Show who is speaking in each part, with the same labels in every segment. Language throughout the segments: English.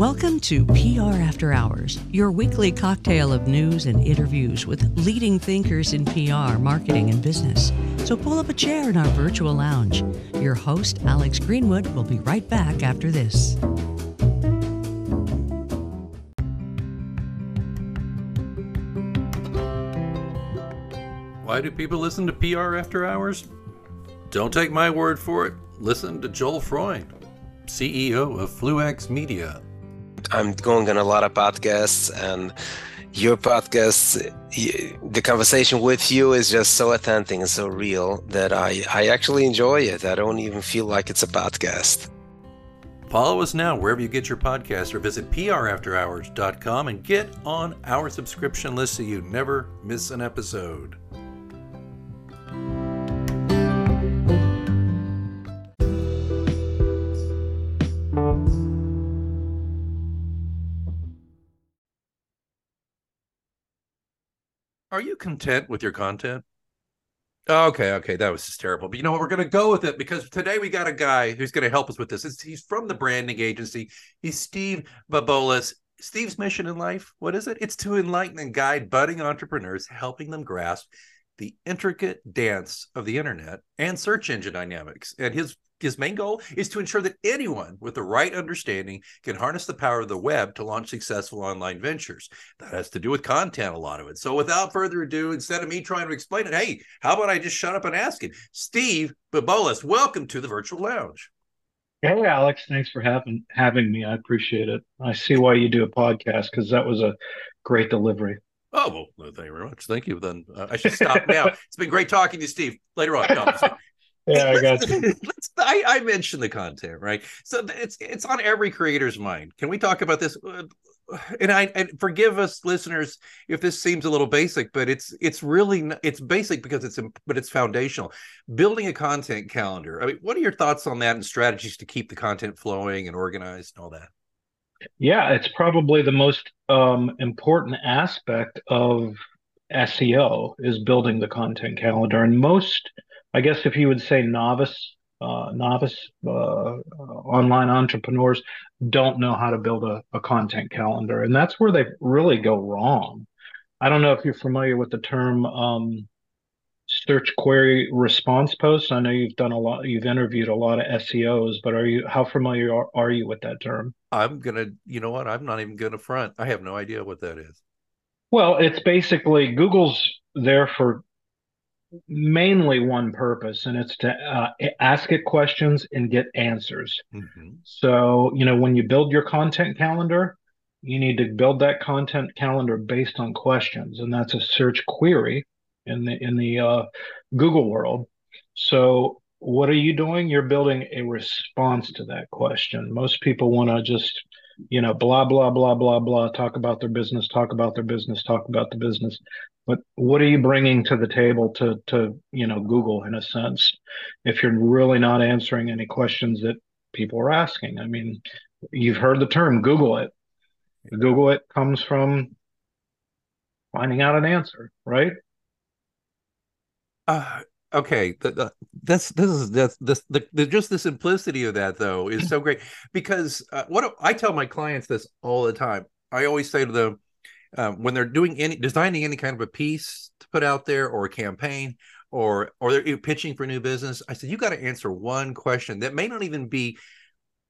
Speaker 1: Welcome to PR After Hours, your weekly cocktail of news and interviews with leading thinkers in PR, marketing, and business. So pull up a chair in our virtual lounge. Your host, Alex Greenwood, will be right back after this.
Speaker 2: Why do people listen to PR After Hours? Don't take my word for it. Listen to Joel Freund, CEO of Fluax Media.
Speaker 3: I'm going on a lot of podcasts, and your podcast, the conversation with you is just so authentic and so real that I, I actually enjoy it. I don't even feel like it's a podcast.
Speaker 2: Follow us now wherever you get your podcast or visit prafterhours.com and get on our subscription list so you never miss an episode. Are you content with your content? Okay, okay, that was just terrible. But you know what? We're going to go with it because today we got a guy who's going to help us with this. It's, he's from the branding agency. He's Steve Bouboulis. Steve's mission in life, what is it? It's to enlighten and guide budding entrepreneurs, helping them grasp the intricate dance of the internet and search engine dynamics. And his his main goal is to ensure that anyone with the right understanding can harness the power of the web to launch successful online ventures. That has to do with content, a lot of it. So, without further ado, instead of me trying to explain it, hey, how about I just shut up and ask it? Steve Bouboulis, welcome to the virtual lounge.
Speaker 4: Hey, Alex, thanks for having having me. I appreciate it. I see why you do a podcast because that was a great delivery.
Speaker 2: Oh well, thank you very much. Thank you. Then uh, I should stop now. It's been great talking to you, Steve. Later on. No,
Speaker 4: yeah, I got you.
Speaker 2: Let's, I, I mentioned the content, right? So it's it's on every creator's mind. Can we talk about this? Uh, and I and forgive us, listeners, if this seems a little basic, but it's it's really it's basic because it's but it's foundational. Building a content calendar. I mean, what are your thoughts on that and strategies to keep the content flowing and organized and all that?
Speaker 4: Yeah, it's probably the most um, important aspect of SEO is building the content calendar, and most I guess if you would say novice, uh, novice uh, uh, online entrepreneurs don't know how to build a, a content calendar, and that's where they really go wrong. I don't know if you're familiar with the term um, search query response posts. I know you've done a lot, you've interviewed a lot of SEOs, but are you how familiar are, are you with that term?
Speaker 2: I'm gonna, you know what? I'm not even gonna front. I have no idea what that is.
Speaker 4: Well, it's basically Google's there for mainly one purpose, and it's to uh, ask it questions and get answers. Mm-hmm. So, you know, when you build your content calendar, you need to build that content calendar based on questions, and that's a search query in the in the uh, Google world. So, what are you doing? You're building a response to that question. Most people want to just you know, blah, blah, blah, blah, blah, talk about their business, talk about their business, talk about the business. But what are you bringing to the table to to you know google in a sense if you're really not answering any questions that people are asking? I mean you've heard the term google it. Google it comes from finding out an answer right?
Speaker 2: Uh, okay the, the, that's this is that's this the, the, just the simplicity of that though is so great. Because uh, what i tell my clients this all the time. I always say to them um, when they're doing any designing any kind of a piece to put out there or a campaign or or they're pitching for new business i said you got to answer one question that may not even be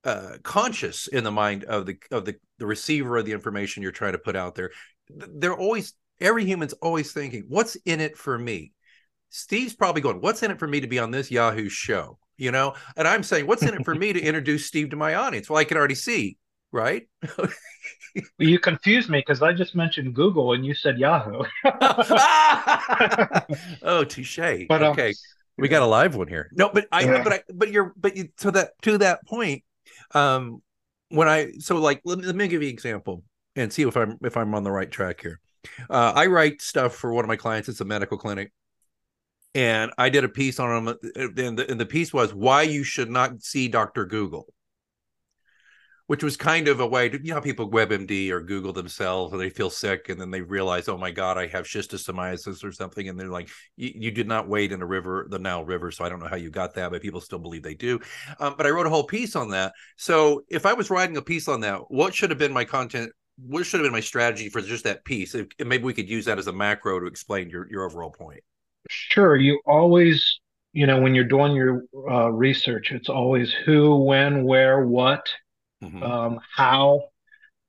Speaker 2: uh, conscious in the mind of the of the, the receiver of the information you're trying to put out there. They're always every human's always thinking what's in it for me steve's probably going what's in it for me to be on this yahoo show you know and i'm saying what's in it for me to introduce steve to my audience well i can already see right
Speaker 4: you confused me because I just mentioned Google and you said Yahoo.
Speaker 2: oh, touche. But, um, okay, we got a live one here. No, but I, yeah. but I, but you're, but you, to that to that point, um, when I so like let me, let me give you an example and see if I'm if I'm on the right track here. Uh, I write stuff for one of my clients. It's a medical clinic, and I did a piece on them. And the, and the piece was why you should not see Doctor Google which was kind of a way to, you know, people WebMD or Google themselves and they feel sick and then they realize, oh my God, I have schistosomiasis or something. And they're like, you did not wade in a river, the Nile River. So I don't know how you got that, but people still believe they do. Um, but I wrote a whole piece on that. So if I was writing a piece on that, what should have been my content? What should have been my strategy for just that piece? If, maybe we could use that as a macro to explain your, your overall point.
Speaker 4: Sure. You always, you know, when you're doing your uh, research, it's always who, when, where, what mm-hmm. um, how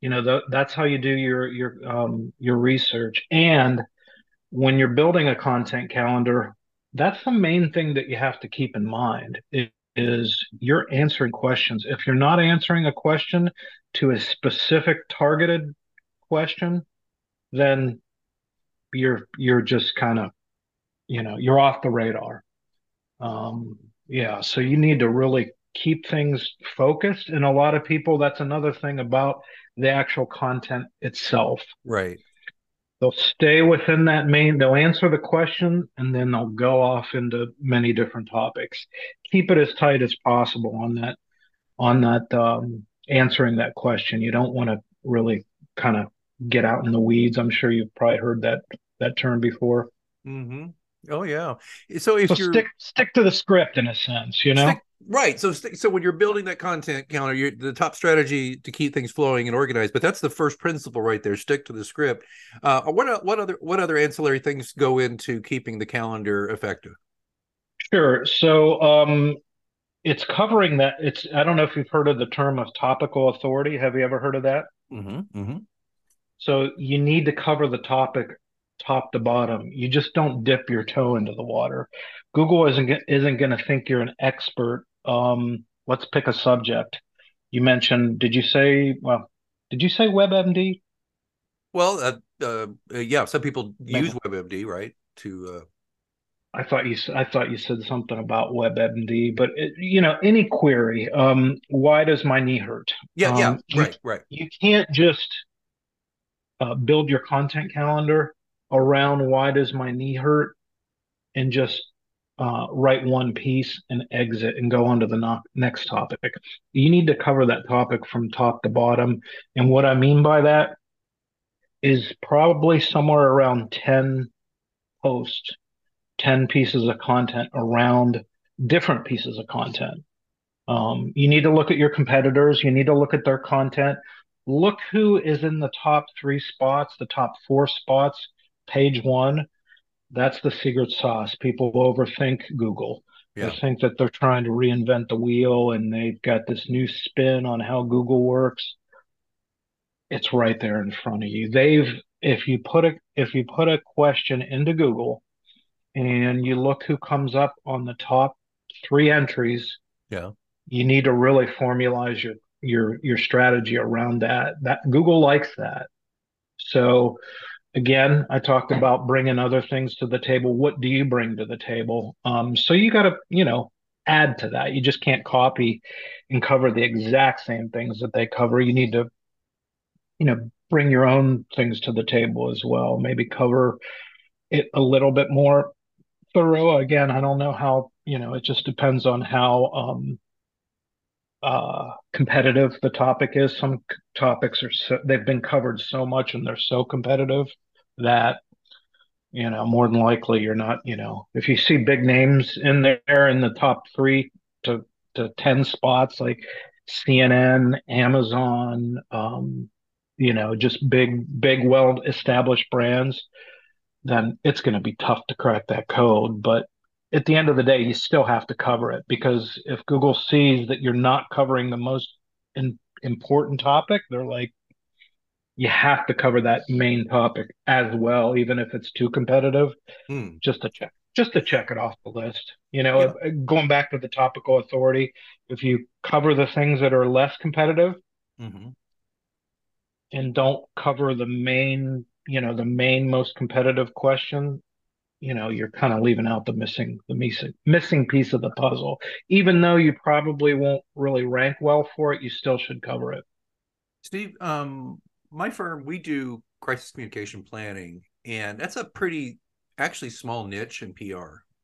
Speaker 4: you know the, that's how you do your your um, your research and when you're building a content calendar that's the main thing that you have to keep in mind is you're answering questions if you're not answering a question to a specific targeted question then you're you're just kind of you know you're off the radar um yeah so you need to really keep things focused. And a lot of people, that's another thing about the actual content itself.
Speaker 2: Right.
Speaker 4: They'll stay within that main, they'll answer the question and then they'll go off into many different topics. Keep it as tight as possible on that, on that, um, answering that question. You don't want to really kind of get out in the weeds. I'm sure you've probably heard that, that term before.
Speaker 2: Mm-hmm. Oh yeah. So if so
Speaker 4: you stick stick to the script in a sense, you know.
Speaker 2: Stick, right. So so when you're building that content counter, you're the top strategy to keep things flowing and organized. But that's the first principle right there. Stick to the script. Uh, what what other what other ancillary things go into keeping the calendar effective?
Speaker 4: Sure. So um, it's covering that. It's I don't know if you've heard of the term of topical authority. Have you ever heard of that?
Speaker 2: Mm-hmm, mm-hmm.
Speaker 4: So you need to cover the topic top to bottom. You just don't dip your toe into the water. Google isn't isn't going to think you're an expert. Um, let's pick a subject. You mentioned. Did you say? Well, did you say WebMD?
Speaker 2: Well, uh, uh, uh yeah. Some people use WebMD, right? To uh...
Speaker 4: I thought you I thought you said something about WebMD, but it, you know, any query. Um, why does my knee hurt?
Speaker 2: Yeah,
Speaker 4: um,
Speaker 2: yeah, right,
Speaker 4: you,
Speaker 2: right.
Speaker 4: You can't just uh, build your content calendar around why does my knee hurt and just uh, write one piece and exit and go on to the no- next topic. You need to cover that topic from top to bottom. And what I mean by that is probably somewhere around 10 posts, 10 pieces of content around different pieces of content. Um, you need to look at your competitors, you need to look at their content. Look who is in the top three spots, the top four spots page one, that's the secret sauce. People overthink Google. Yeah. They think that they're trying to reinvent the wheel and they've got this new spin on how Google works. It's right there in front of you. They've if you put a if you put a question into Google and you look who comes up on the top three entries,
Speaker 2: yeah,
Speaker 4: you need to really formalize your your your strategy around that. That Google likes that. So again i talked about bringing other things to the table. What do you bring to the table? Um, so you got to you know add to that. You just can't copy and cover the exact same things that they cover. You need to you know bring your own things to the table as well. Maybe cover it a little bit more thorough. Again i don't know how you know it just depends on how um, uh, competitive the topic is. Some topics are so, they've been covered so much and they're so competitive that you know more than likely you're not you know if you see big names in there in the top three to to ten spots like CNN, Amazon, um, you know, just big big well established brands, then it's going to be tough to crack that code. But at the end of the day, you still have to cover it because if Google sees that you're not covering the most in, important topic, they're like, you have to cover that main topic as well, even if it's too competitive,
Speaker 2: hmm.
Speaker 4: just to check, just to check it off the list. You know, yeah. if, going back to the topical authority, if you cover the things that are less competitive
Speaker 2: mm-hmm.
Speaker 4: and don't cover the main, you know, the main most competitive question, you know you're kind of leaving out the missing the missing missing piece of the puzzle. Even though you probably won't really rank well for it you still should cover it.
Speaker 2: Steve um my firm we do crisis communication planning and that's a pretty actually small niche in pr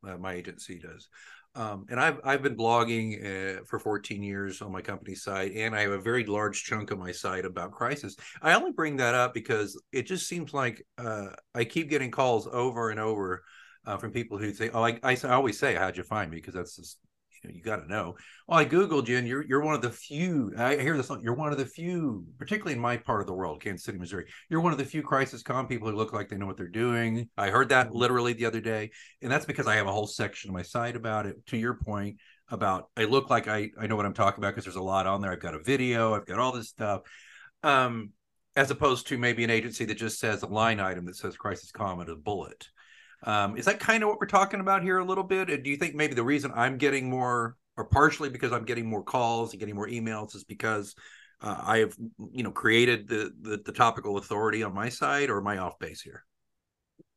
Speaker 2: uh, my agency does Um, and I've I've been blogging uh, for 14 years on my company site, and I have a very large chunk of my site about crisis. I only bring that up because it just seems like uh, I keep getting calls over and over uh, from people who say, "Oh, I, I, I always say, how'd you find me?" Because that's just you know you got to know. Well, I googled you, and you're you're one of the few. I hear this. You're one of the few, particularly in my part of the world, Kansas City, Missouri. You're one of the few crisis com people who look like they know what they're doing. I heard that mm-hmm. literally the other day, and that's because I have a whole section of my site about it. To your point about, I look like I I know what I'm talking about because there's a lot on there. I've got a video. I've got all this stuff. Um, as opposed to maybe an agency that just says a line item that says crisis com and a bullet. Um, is that kind of what we're talking about here a little bit? And do you think maybe the reason I'm getting more, or partially because I'm getting more calls and getting more emails, is because uh, I have, you know, created the, the, the topical authority on my side, or am I off base here?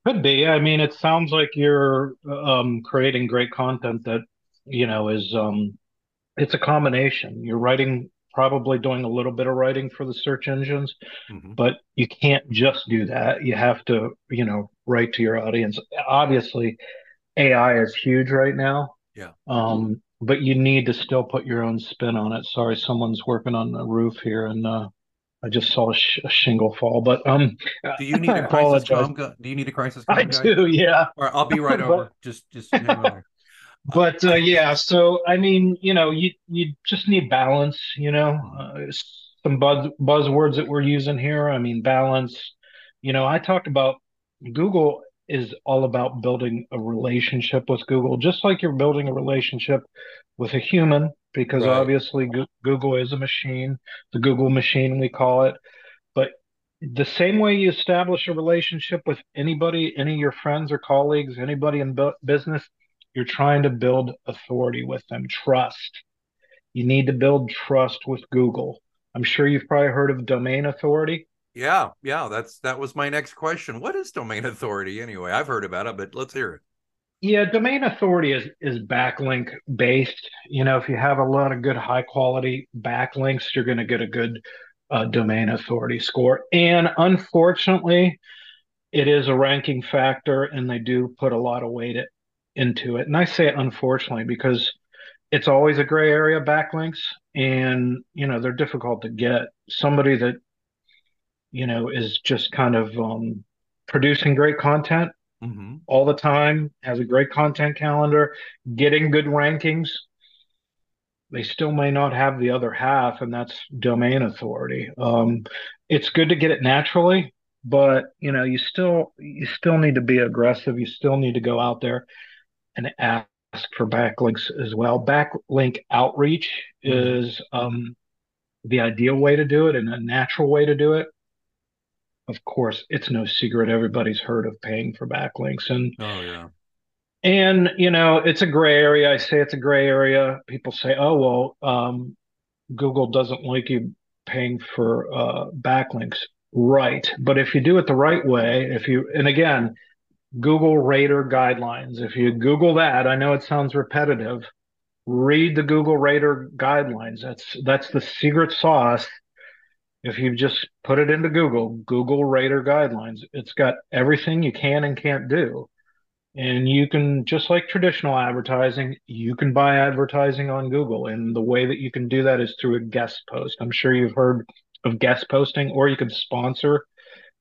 Speaker 4: Could be. I mean, it sounds like you're um, creating great content that you know is um, it's a combination. You're writing probably doing a little bit of writing for the search engines, mm-hmm. but you can't just do that. You have to, you know, write to your audience. Obviously, AI is huge right now.
Speaker 2: Yeah.
Speaker 4: Um, but you need to still put your own spin on it. Sorry, someone's working on the roof here, and uh, I just saw a, sh- a, shingle fall. But um,
Speaker 2: do you need a crisis com? Do you need a crisis?
Speaker 4: I guy? do. Yeah.
Speaker 2: Or I'll be right over. just, just
Speaker 4: but uh, yeah, so I mean, you know, you you just need balance. You know, uh, some buzz buzzwords that we're using here. I mean, balance. You know, I talked about Google is all about building a relationship with Google, just like you're building a relationship with a human, because right. obviously Google is a machine, the Google machine we call it. But the same way you establish a relationship with anybody, any of your friends or colleagues, anybody in bu- business, you're trying to build authority with them, trust. You need to build trust with Google. I'm sure you've probably heard of domain authority.
Speaker 2: Yeah, yeah, that's that was my next question. What is domain authority anyway? I've heard about it, but let's hear it.
Speaker 4: Yeah, domain authority is is backlink based. You know, if you have a lot of good high quality backlinks, you're going to get a good uh, domain authority score. And unfortunately, it is a ranking factor, and they do put a lot of weight into it. And I say unfortunately because it's always a gray area backlinks and you know they're difficult to get. Somebody that you know is just kind of um, producing great content mm-hmm. all the time, has a great content calendar, getting good rankings. They still may not have the other half, and that's domain authority. Um, it's good to get it naturally, but you know you still you still need to be aggressive. You still need to go out there and ask for backlinks as well. Backlink outreach mm-hmm. is um, the ideal way to do it and a natural way to do it. Of course, it's no secret everybody's heard of paying for backlinks, and
Speaker 2: oh yeah,
Speaker 4: and you know it's a gray area. I say it's a gray area. People say, oh well, um, Google doesn't like you paying for uh, backlinks, right? But if you do it the right way, if you and again, Google Rater guidelines. If you Google that, I know it sounds repetitive. Read the Google Rater guidelines. That's that's the secret sauce. If you just put it into Google, Google Rater guidelines, it's got everything you can and can't do. And you can just like traditional advertising, you can buy advertising on Google. And the way that you can do that is through a guest post. I'm sure you've heard of guest posting, or you can sponsor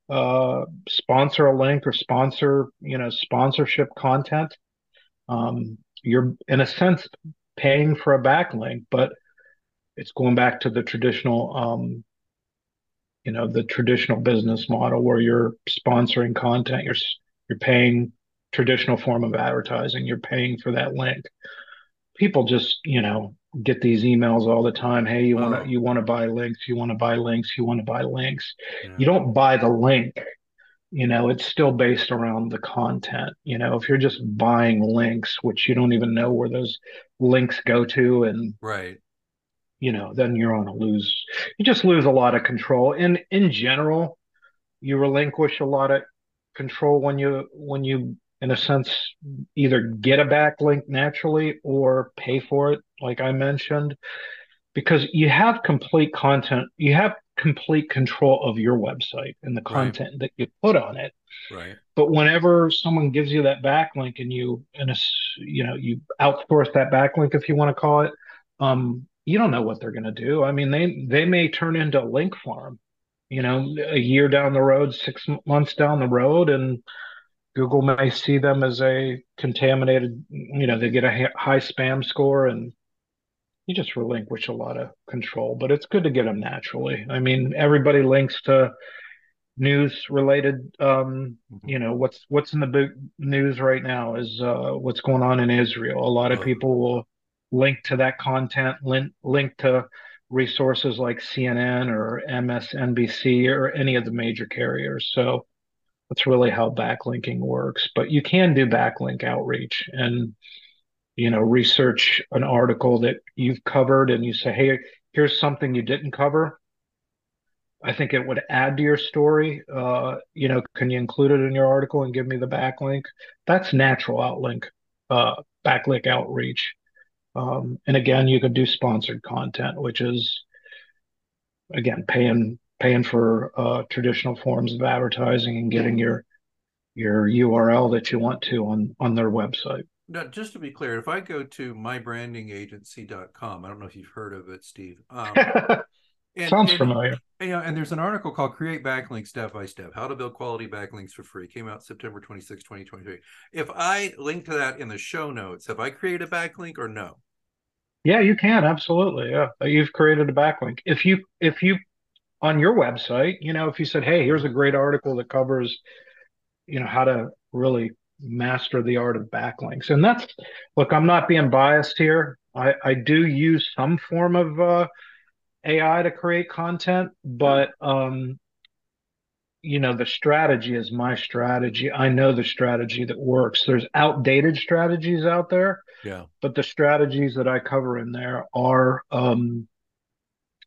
Speaker 4: uh, sponsor a link or sponsor, you know, sponsorship content. Um, you're in a sense paying for a backlink, but it's going back to the traditional, um, you know, the traditional business model where you're sponsoring content. You're you're paying traditional form of advertising. You're paying for that link. People just, you know, get these emails all the time. Hey, you want to oh. Uh-huh. you want to buy links? You want to buy links? You want to buy links? Yeah. You don't buy the link. You know, it's still based around the content. You know, if you're just buying links, which you don't even know where those links go to, and
Speaker 2: right,
Speaker 4: you know, then you're on a lose. You just lose a lot of control. And in general, you relinquish a lot of control when you when you in a sense, either get a backlink naturally or pay for it, like I mentioned, because you have complete content, you have complete control of your website and the content right. that you put on it.
Speaker 2: Right.
Speaker 4: But whenever someone gives you that backlink and you and a, you know you outsource that backlink if you want to call it, um, you don't know what they're going to do. I mean, they they may turn into a link farm, you know, a year down the road, six months down the road, and Google may see them as a contaminated. You know, they get a high spam score and you just relinquish a lot of control, but it's good to get them naturally. I mean, everybody links to news related um, mm-hmm. you know what's what's in the big news right now is uh, what's going on in Israel. A lot of people will link to that content, link link to resources like CNN or MSNBC or any of the major carriers. So that's really how backlinking works. But you can do backlink outreach and you know research an article that you've covered and you say hey here's something you didn't cover i think it would add to your story uh, you know can you include it in your article and give me the backlink that's natural outlink uh, backlink outreach um, and again you could do sponsored content which is again paying paying for uh, traditional forms of advertising and getting your your url that you want to on on their website
Speaker 2: now, just to be clear, if I go to mybrandingagency.com, I don't know if you've heard of it, Steve. Um,
Speaker 4: and, Sounds and, familiar.
Speaker 2: Yeah, and there's an article called Create Backlinks Step by Step How to Build Quality Backlinks for Free. Came out September 26, 2023. If I link to that in the show notes, have I created a backlink or no?
Speaker 4: Yeah, you can. Absolutely. Yeah. You've created a backlink. If you, if you, on your website, you know, if you said, hey, here's a great article that covers, you know, how to really master the art of backlinks. And that's look, I'm not being biased here. I, I do use some form of uh, AI to create content, but um, you know, the strategy is my strategy. I know the strategy that works. There's outdated strategies out there.
Speaker 2: Yeah.
Speaker 4: But the strategies that I cover in there are um,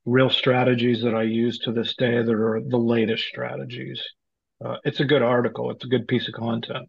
Speaker 4: real strategies that I use to this day that are the latest strategies. Uh, it's a good article. It's a good piece of content.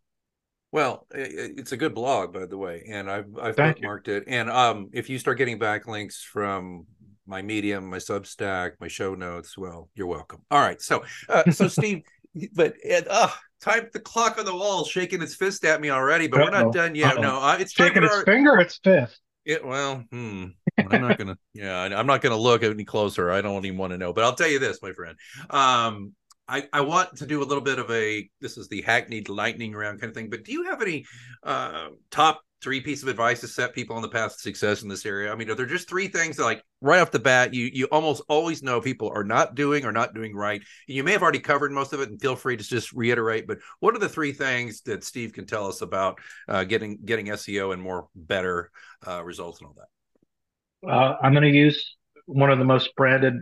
Speaker 2: Well, it's a good blog, by the way, and I've I've bookmarked it. And um, if you start getting backlinks from my Medium, my Substack, my show notes, well, you're welcome. All right, so uh, so Steve, but uh, time the clock on the wall shaking its fist at me already, but Uh-oh. we're not done yet. Uh-oh. No, uh, it's
Speaker 4: shaking its our... finger, its fist.
Speaker 2: It well, hmm. I'm not gonna. yeah, I'm not gonna look any closer. I don't even want to know. But I'll tell you this, my friend. Um, I, I want to do a little bit of a this is the hackneyed lightning round kind of thing but do you have any uh, top three piece of advice to set people on the path to success in this area i mean are there just three things that like right off the bat you you almost always know people are not doing or not doing right And you may have already covered most of it and feel free to just reiterate but what are the three things that steve can tell us about uh, getting getting seo and more better uh, results and all that
Speaker 4: uh, i'm going to use one of the most branded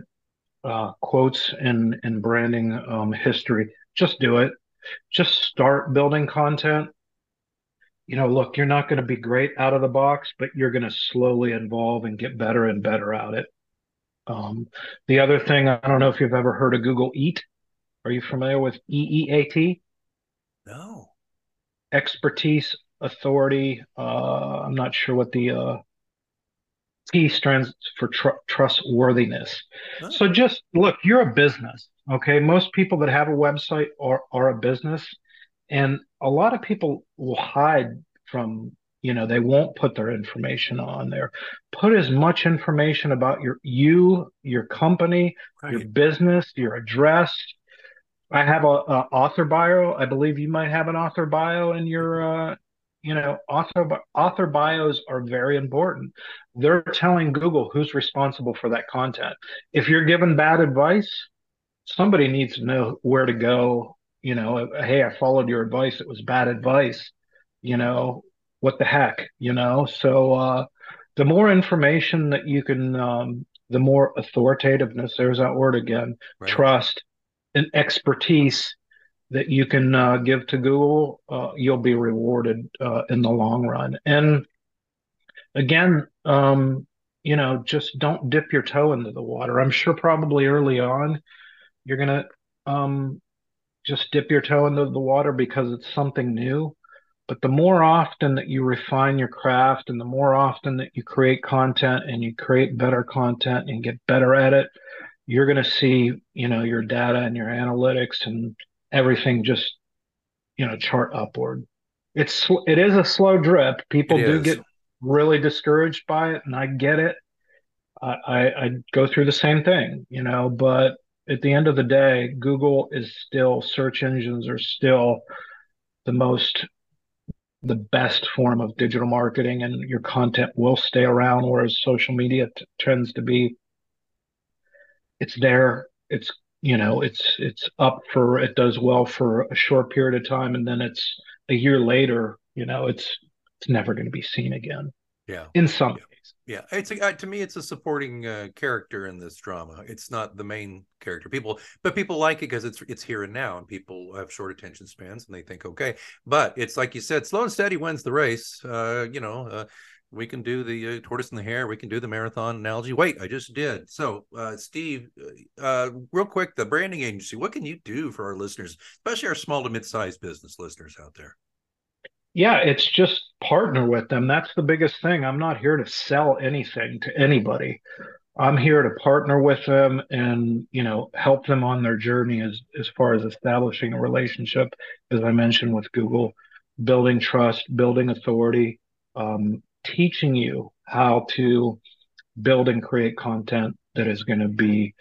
Speaker 4: uh, quotes in in branding um, history. Just do it. Just start building content. You know, look, you're not going to be great out of the box, but you're going to slowly evolve and get better and better at it. Um, the other thing, I don't know if you've ever heard of Google Eat. Are you familiar with EEAT?
Speaker 2: No.
Speaker 4: Expertise, authority. Uh, I'm not sure what the uh, T stands for tr- trustworthiness. Oh. So just look, you're a business. Okay. Most people that have a website are, are a business. And a lot of people will hide from, you know, they won't put their information on there. Put as much information about your you, your company, right. your business, your address. I have a, a, author bio. I believe you might have an author bio in your uh, you know author author bios are very important they're telling google who's responsible for that content if you're given bad advice somebody needs to know where to go you know hey i followed your advice it was bad advice you know what the heck you know so uh the more information that you can um the more authoritativeness there's that word again right. trust and expertise that you can uh, give to Google, uh, you'll be rewarded uh, in the long run. And again, um, you know, just don't dip your toe into the water. I'm sure probably early on, you're gonna um, just dip your toe into the water because it's something new. But the more often that you refine your craft, and the more often that you create content and you create better content and get better at it, you're going to see, you know, your data and your analytics and everything just, you know, chart upward. It's it is a slow drip. People
Speaker 2: It
Speaker 4: do
Speaker 2: is.
Speaker 4: get really discouraged by it, and I get it. I, I I go through the same thing, you know, but at the end of the day, Google is still search engines are still the most the best form of digital marketing and your content will stay around whereas social media t- tends to be it's there it's you know it's it's up for it does well for a short period of time and then it's a year later you know it's it's never going to be seen again
Speaker 2: Yeah.
Speaker 4: in some
Speaker 2: Yeah. Yeah, it's a, uh, to me, it's a supporting uh, character in this drama. It's not the main character. People, but people like it because it's it's here and now, and people have short attention spans, and they think, okay. But it's like you said, slow and steady wins the race. Uh, you know, uh, we can do the uh, tortoise and the hare. We can do the marathon analogy. Wait, I just did. So, uh, Steve, real quick, the branding agency. What can you do for our listeners, especially our small to mid-sized business listeners out there?
Speaker 4: yeah it's just partner with them that's the biggest thing. I'm not here to sell anything to anybody. I'm here to partner with them and you know help them on their journey as as far as establishing a relationship as i mentioned with google building trust building authority um, teaching you how to build and create content that is going to be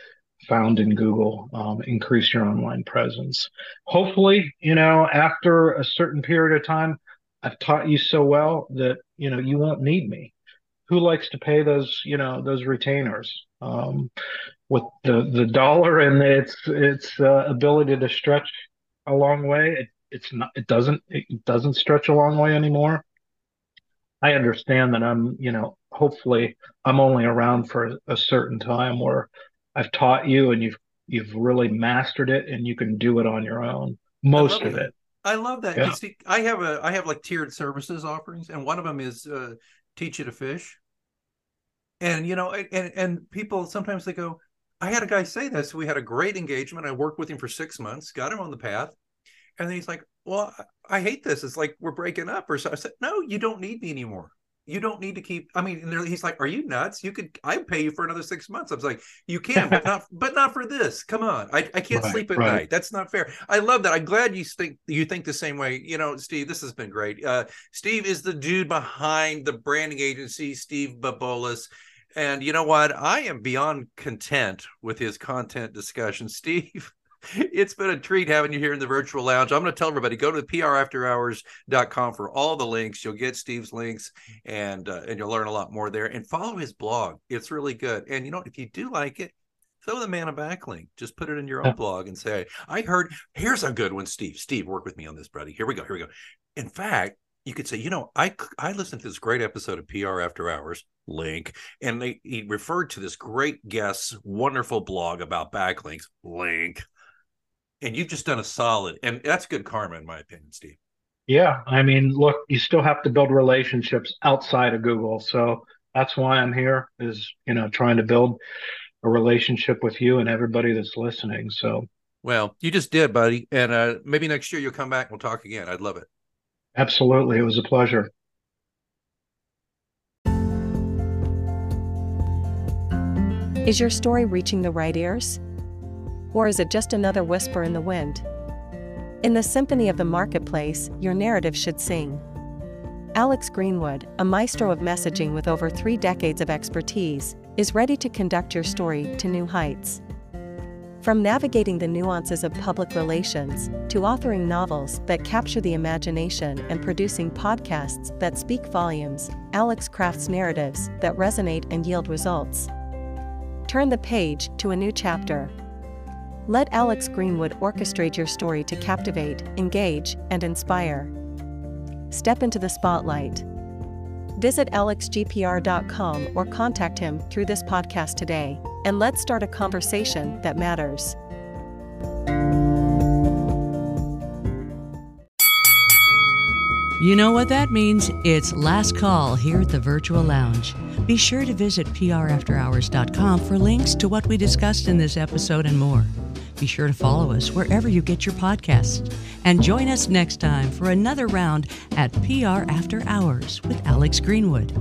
Speaker 4: found in google um, increase your online presence. Hopefully you know after a certain period of time i've taught you so well that you know you won't need me. Who likes to pay those you know those retainers? Um, with the the dollar and its its uh, ability to stretch a long way it, it's not it doesn't it doesn't stretch a long way anymore. I understand that i'm you know hopefully i'm only around for a, a certain time where i've taught you and you've you've really mastered it and you can do it on your own. Most of
Speaker 2: it. I love that.
Speaker 4: Yeah.
Speaker 2: You see, I have a I have like tiered services offerings, and one of them is uh, teach you to fish. And you know, and and people sometimes they go, I had a guy say this. We had a great engagement. I worked with him for six months, got him on the path, and then he's like, "Well, I hate this. It's like we're breaking up." Or so I said, "No, you don't need me anymore. You don't need to keep." I mean, and he's like, "Are you nuts? You could I'd pay you for another six months." I was like, "You can, but not but not for this. Come on, I, I can't
Speaker 4: Right,
Speaker 2: sleep at
Speaker 4: right.
Speaker 2: night. That's not fair." I love that. I'm glad you think you think the same way. You know, Steve, this has been great. Uh, Steve is the dude behind the branding agency, Steve Bouboulis. And you know what? I am beyond content with his content discussion. Steve, it's been a treat having you here in the virtual lounge. I'm going to tell everybody go to prafterhours.com for all the links. You'll get Steve's links and uh, and you'll learn a lot more there. And follow his blog. It's really good. And you know, if you do like it, throw the man a backlink. Just put it in your own
Speaker 4: Yeah.
Speaker 2: blog and say, I heard here's a good one, Steve. Steve, work with me on this, buddy. Here we go. Here we go. In fact, you could say, you know, I I listened to this great episode of PR After Hours link, and they he referred to this great guest's wonderful blog about backlinks link, and you've just done a solid, and that's good karma in my opinion, Steve.
Speaker 4: Yeah, I mean, look, you still have to build relationships outside of Google. So that's why I'm here is, you know, trying to build a relationship with you and everybody that's listening. So
Speaker 2: Well, you just did, buddy, and uh, maybe next year you'll come back and we'll talk again. I'd love it.
Speaker 4: absolutely, it was a pleasure.
Speaker 5: Is your story reaching the right ears? Or is it just another whisper in the wind? In the symphony of the marketplace, your narrative should sing. Alex Greenwood, a maestro of messaging with over three decades of expertise, is ready to conduct your story to new heights. From navigating the nuances of public relations to authoring novels that capture the imagination and producing podcasts that speak volumes, Alex crafts narratives that resonate and yield results. Turn the page to a new chapter. Let Alex Greenwood orchestrate your story to captivate, engage, and inspire. Step into the spotlight. Visit alexgpr.com or contact him through this podcast today, and let's start a conversation that matters.
Speaker 1: You know what that means? It's last call here at the Virtual Lounge. Be sure to visit prafterhours.com for links to what we discussed in this episode and more. Be sure to follow us wherever you get your podcasts. And join us next time for another round at PR After Hours with Alex Greenwood.